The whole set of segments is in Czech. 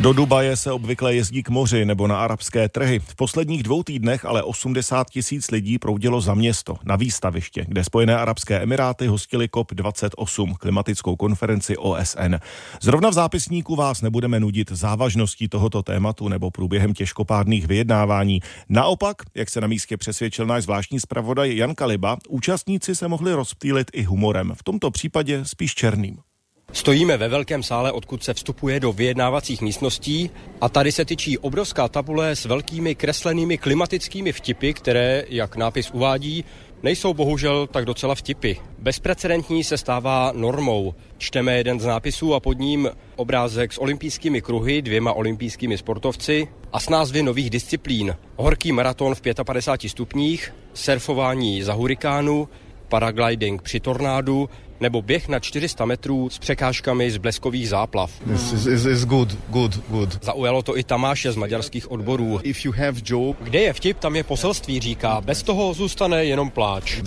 Do Dubaje se obvykle jezdí k moři nebo na arabské trhy. V posledních dvou týdnech ale 80 tisíc lidí proudilo za město, na výstaviště, kde Spojené arabské emiráty hostili COP28, klimatickou konferenci OSN. Zrovna v zápisníku vás nebudeme nudit závažností tohoto tématu nebo průběhem těžkopádných vyjednávání. Naopak, jak se na místě přesvědčil náš zvláštní zpravodaj Jan Kaliba, účastníci se mohli rozptýlit i humorem, v tomto případě spíš černým. Stojíme ve velkém sále, odkud se vstupuje do vyjednávacích místností a tady se tyčí obrovská tabule s velkými kreslenými klimatickými vtipy, které, jak nápis uvádí, nejsou bohužel tak docela vtipy. Bezprecedentní se stává normou. Čteme jeden z nápisů a pod ním obrázek s olympijskými kruhy, dvěma olympijskými sportovci a s názvy nových disciplín. Horký maraton v 55 stupních, surfování za hurikánu, paragliding při tornádu nebo běh na 400 metrů s překážkami z bleskových záplav. It's, it's, it's good, good, good. Zaujalo to i Tamáše z maďarských odborů. If you have joke, Kde je vtip, tam je poselství, říká. Bez toho zůstane jenom pláč.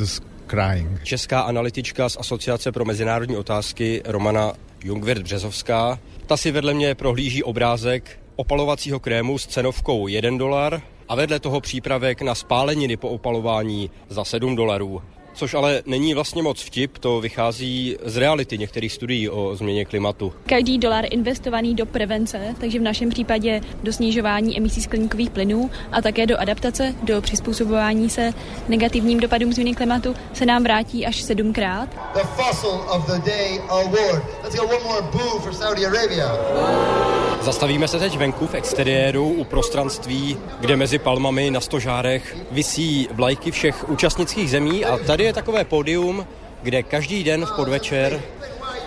crying. Česká analytička z Asociace pro mezinárodní otázky Romana Jungwirth Březovská. Ta si vedle mě prohlíží obrázek opalovacího krému s cenovkou 1 dolar a vedle toho přípravek na spáleniny po opalování za 7 dolarů. Což ale není vlastně moc vtip, to vychází z reality některých studií o změně klimatu. Každý dolar investovaný do prevence, takže v našem případě do snižování emisí skleníkových plynů a také do adaptace, do přizpůsobování se negativním dopadům změny klimatu, se nám vrátí až sedmkrát. the fossil of the day award. Let's go one more boo for Saudi Arabia. Zastavíme se teď venku v exteriéru u prostranství, kde mezi palmami na stožárech visí vlajky všech účastnických zemí a tady je takové pódium, kde každý den v podvečer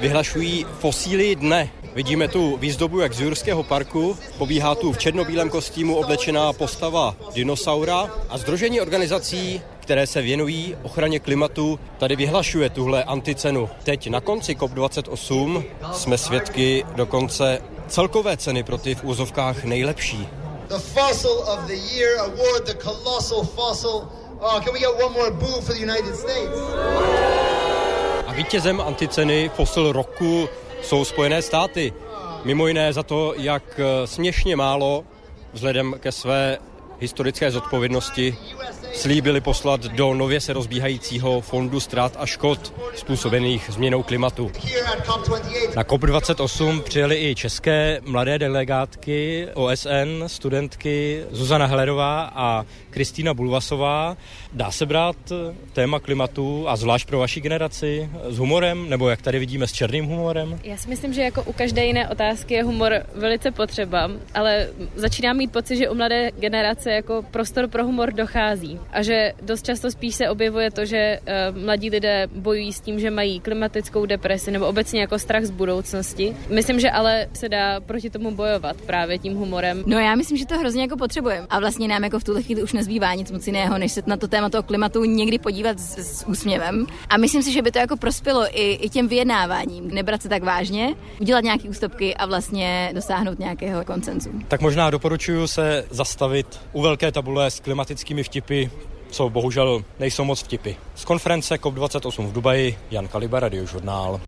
vyhlašují fosíly dne. Vidíme tu výzdobu jak z Jurského parku, pobíhá tu v černobílém kostýmu oblečená postava dinosaura a združení organizací, které se věnují ochraně klimatu, tady vyhlašuje tuhle anticenu. Teď na konci COP28 jsme svědky dokonce celkové ceny pro ty v úzovkách nejlepší. The fossil of the year award, the colossal fossil. Oh, can we get one more boo for the United States? A vítězem anticeny fosil roku jsou Spojené státy. Mimo jiné za to, jak eh, směšně málo vzhledem ke své historické zodpovědnosti slíbili poslat do nově se rozbíhajícího fondu ztrát a škod způsobených změnou klimatu. Here at COP28. Na COP28 přijeli i české mladé delegátky OSN, studentky Zuzana Helerová a Kristýna Bulvasová. Dá se brát téma klimatu a zvlášť pro vaši generaci s humorem, nebo jak tady vidíme s černým humorem? Já si myslím, že jako u každé jiné otázky je humor velice potřeba, ale začínám mít pocit, že u mladé generace jako prostor pro humor dochází a že dost často spíš se objevuje to, že uh, mladí lidé bojují s tím, že mají klimatickou depresi nebo obecně jako strach z budoucnosti. Myslím, že ale se dá proti tomu bojovat právě tím humorem. No já myslím, že to hrozně jako potřebujeme. A vlastně nám jako v tuhle chvíli už nezbývá nic moc jiného, než se na to téma toho klimatu někdy podívat s, s úsměvem. A myslím si, že by to jako prospělo i, i těm vyjednáváním. Nebrat se tak vážně, udělat nějaké ústupky a vlastně dosáhnout nějakého koncenzu. Tak možná doporučuji se zastavit u velké tabule s klimatickými vtipy, co bohužel nejsou moc vtipy. Z konference COP28 v Dubaji, Jan Kaliba, Radiožurnál.